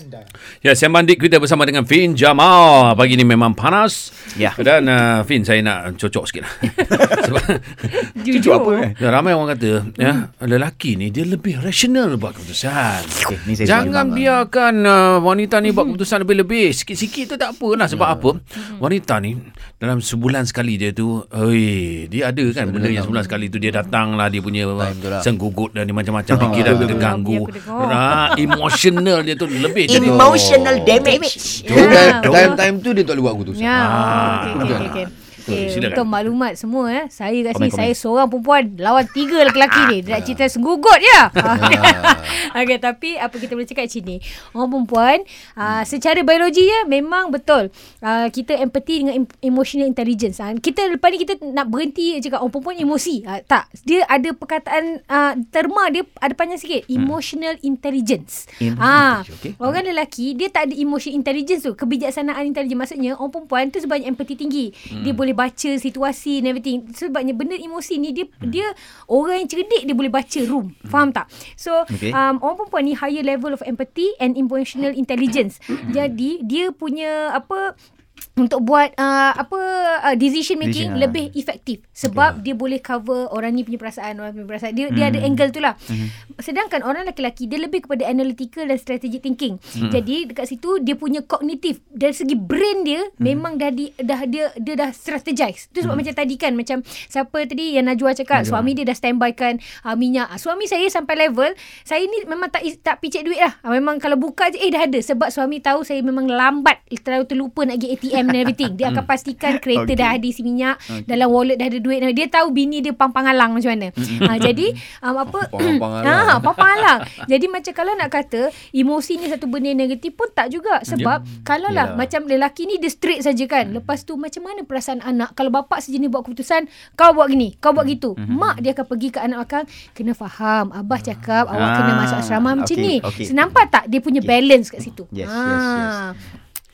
anda. Ya, saya mandik kita bersama dengan Fin Jamal. Pagi ni memang panas. Ya. Dan uh, Fin, saya nak cocok sikit lah. Sebab Cucuk apa eh? ya, ramai orang kata, ya, lelaki ni dia lebih rasional buat keputusan. Okay, ni saya Jangan biarkan uh, wanita ni buat keputusan lebih-lebih. Sikit-sikit tu tak apalah. Sebab Ya. apa? Wanita ni dalam sebulan sekali dia tu, oi, dia ada kan benda yang sebulan sekali tu dia datang lah dia punya Time lah. senggugut dan dia macam-macam fikiran dia terganggu. Ha, emotional dia tu lebih. Jadi, Emotional damage. So, time, time, time tu dia tak boleh buat keputusan. Ya. Ah. Okey okey okey. Okay, silakan. untuk maklumat semua eh, saya kat sini komen. saya seorang perempuan lawan tiga lelaki ni. Dia nak cerita senggugut je. Okey, tapi apa kita boleh cakap sini? Orang perempuan uh, secara biologi ya memang betul. Uh, kita empathy dengan em- emotional intelligence. Uh, kita lepas ni kita nak berhenti cakap orang perempuan emosi. Uh, tak, dia ada perkataan uh, terma dia ada panjang sikit. Emotional intelligence. Emotional Ah, intelligence, okey. Orang lelaki dia tak ada emotion intelligence tu, kebijaksanaan intelligence. Maksudnya orang perempuan tu sebabnya empathy tinggi. Hmm. Dia boleh baca situasi and everything. Sebabnya benda emosi ni dia hmm. dia orang yang cerdik dia boleh baca room. Hmm. Faham tak? So Okey. um, orang perempuan ni higher level of empathy and emotional intelligence. Jadi dia punya apa untuk buat uh, apa uh, decision making Decision, ah. lebih efektif. Sebab dia boleh cover orang ni punya perasaan orang punya perasaan. Dia dia ada angle tu lah. Sedangkan orang lelaki-lelaki dia lebih kepada analytical dan strategic thinking. Jadi dekat situ dia punya kognitif dari segi brain dia memang dah di, dah dia dia dah strategize. Tu sebab macam tadi kan macam siapa tadi yang Najwa cakap suami dia dah standby kan uh, minyak. Ah, suami saya sampai level saya ni memang tak tak picit duit lah. Ah, memang kalau buka je eh dah ada. Sebab suami tahu saya memang lambat terlalu terlupa nak pergi ATM and everything. Dia akan pastikan kereta Okay. dah ada isi minyak dalam wallet dah ada duit. Dia tahu bini dia pang-pang alang macam mana. Ha, jadi um, apa Pang-pang alang. ha, pang-pang alang. Jadi macam kalau nak kata emosi ni satu benda negatif pun tak juga. Sebab kalau lah Yalah. macam lelaki ni dia straight saja kan. Lepas tu macam mana perasaan anak? Kalau bapak sejenis buat keputusan kau buat gini kau buat gitu. Mak dia akan pergi ke anak belakang kena faham abah cakap awak kena Ah, masuk asrama macam okey, ni. okey. nampak tak dia punya balance kat situ? Yes, yes, Ah.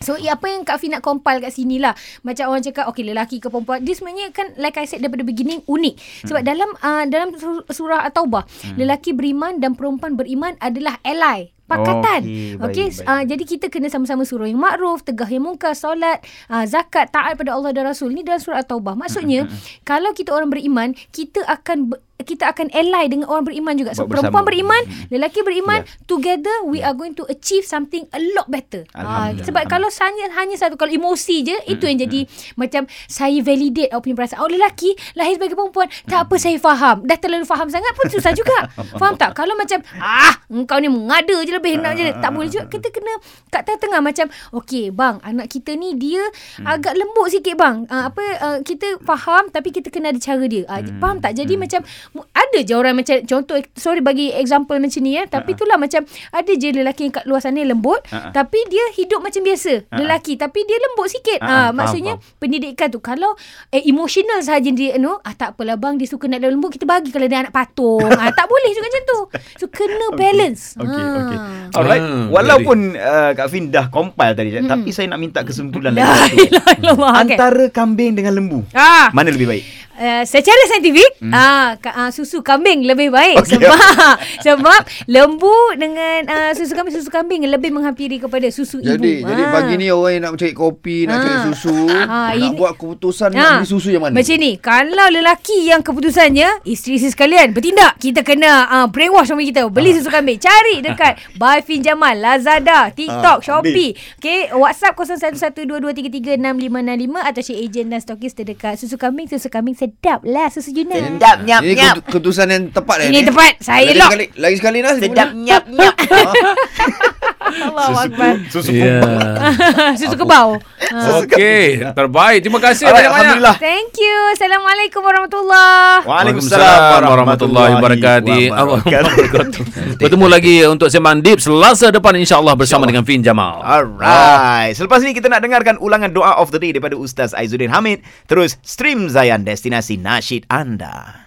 So apa yang Kak Fi nak compile kat sini lah. Macam orang cakap Okay lelaki ke perempuan? Dia sebenarnya kan Like I said daripada beginning Unik. Sebab dalam uh, Dalam su- surah At-Taubah Lelaki beriman Dan perempuan beriman Adalah ally Pakatan. Okey, baik, okay, baik. Uh, Jadi kita kena sama-sama Suruh yang makruf Tegah yang mungkar Solat uh, Zakat Taat pada Allah dan Rasul. Ni dalam surah At-Taubah. Maksudnya Kalau kita orang beriman Kita akan kita akan ally dengan orang beriman juga. So Buat perempuan bersama. beriman, lelaki beriman, Ya. together we are going to achieve something a lot better. Ah, sebab kalau hanya hanya satu kalau emosi je itu yang jadi macam saya validate awak punya perasaan. Oh lelaki lahir sebagai perempuan, tak apa saya faham. Dah terlalu faham sangat pun susah juga. faham tak? Kalau macam ah engkau ni mengada je lebih nak je tak boleh juga. Kita kena kat tengah-tengah macam okey bang, anak kita ni dia agak lembut sikit bang. Ah, apa ah, kita faham tapi kita kena ada cara dia. Ah, faham tak? Jadi macam mu- ada je orang macam contoh sorry bagi example macam ni ya, tapi itulah macam ada je lelaki yang kat luar sana lembut Ha-ha. tapi dia hidup macam biasa lelaki tapi dia lembut sikit. Ah faham, maksudnya pendidikan tu kalau eh, emotional sahaja dia no ah tak apalah bang dia suka nak lembut kita bagi kalau dia anak patung. ah tak boleh juga macam tu. So kena balance. Okey, Ah. okey. Alright. Ah, Walaupun uh, Kak Fin dah compile tadi, tapi saya nak minta kesimpulan La lagi. Okay. Antara kambing dengan lembu, Ah. mana lebih baik? Uh, secara saintifik hmm. ah, ka, ah susu kambing lebih baik okay. sebab sebab lembu dengan uh, susu kambing susu kambing lebih menghampiri kepada susu Jadi, ibu. jadi pagi ni orang yang nak cari kopi, nak Ah. cari susu, Ah, nak ini- buat keputusan nak Ah, beli susu yang mana? Macam ni Kalau lelaki yang keputusannya Isteri-isteri sekalian Bertindak Kita kena uh, Brainwash suami kita Beli susu kambing Cari dekat Buy Fin Jamal Lazada TikTok Ah, Shopee Okay WhatsApp 0112336565 Atau Syed Agent dan Stokis terdekat Susu kambing Susu kambing sedap lah Susu Juna Sedap nyap Ini nyap. keputu- keputusan yang tepat Ini ni? tepat Saya lagi lock sekali, lagi sekali Nas. Sedap nyap nyap. Allah Akbar Susu Ya. Susu kebau. Okey, terbaik. Terima kasih Alright, banyak-banyak. Alhamdulillah. Thank you Assalamualaikum warahmatullahi Waalaikumsalam warahmatullahi wabarakatuh. wabarakatuh. Bertemu lagi untuk Sembang Deep Selasa depan insya-Allah bersama dengan Fin Jamal. Alright. Selepas ini kita nak dengarkan ulangan doa of the day daripada Ustaz Aizuddin Hamid. Terus stream Zayan destinasi nasyid anda.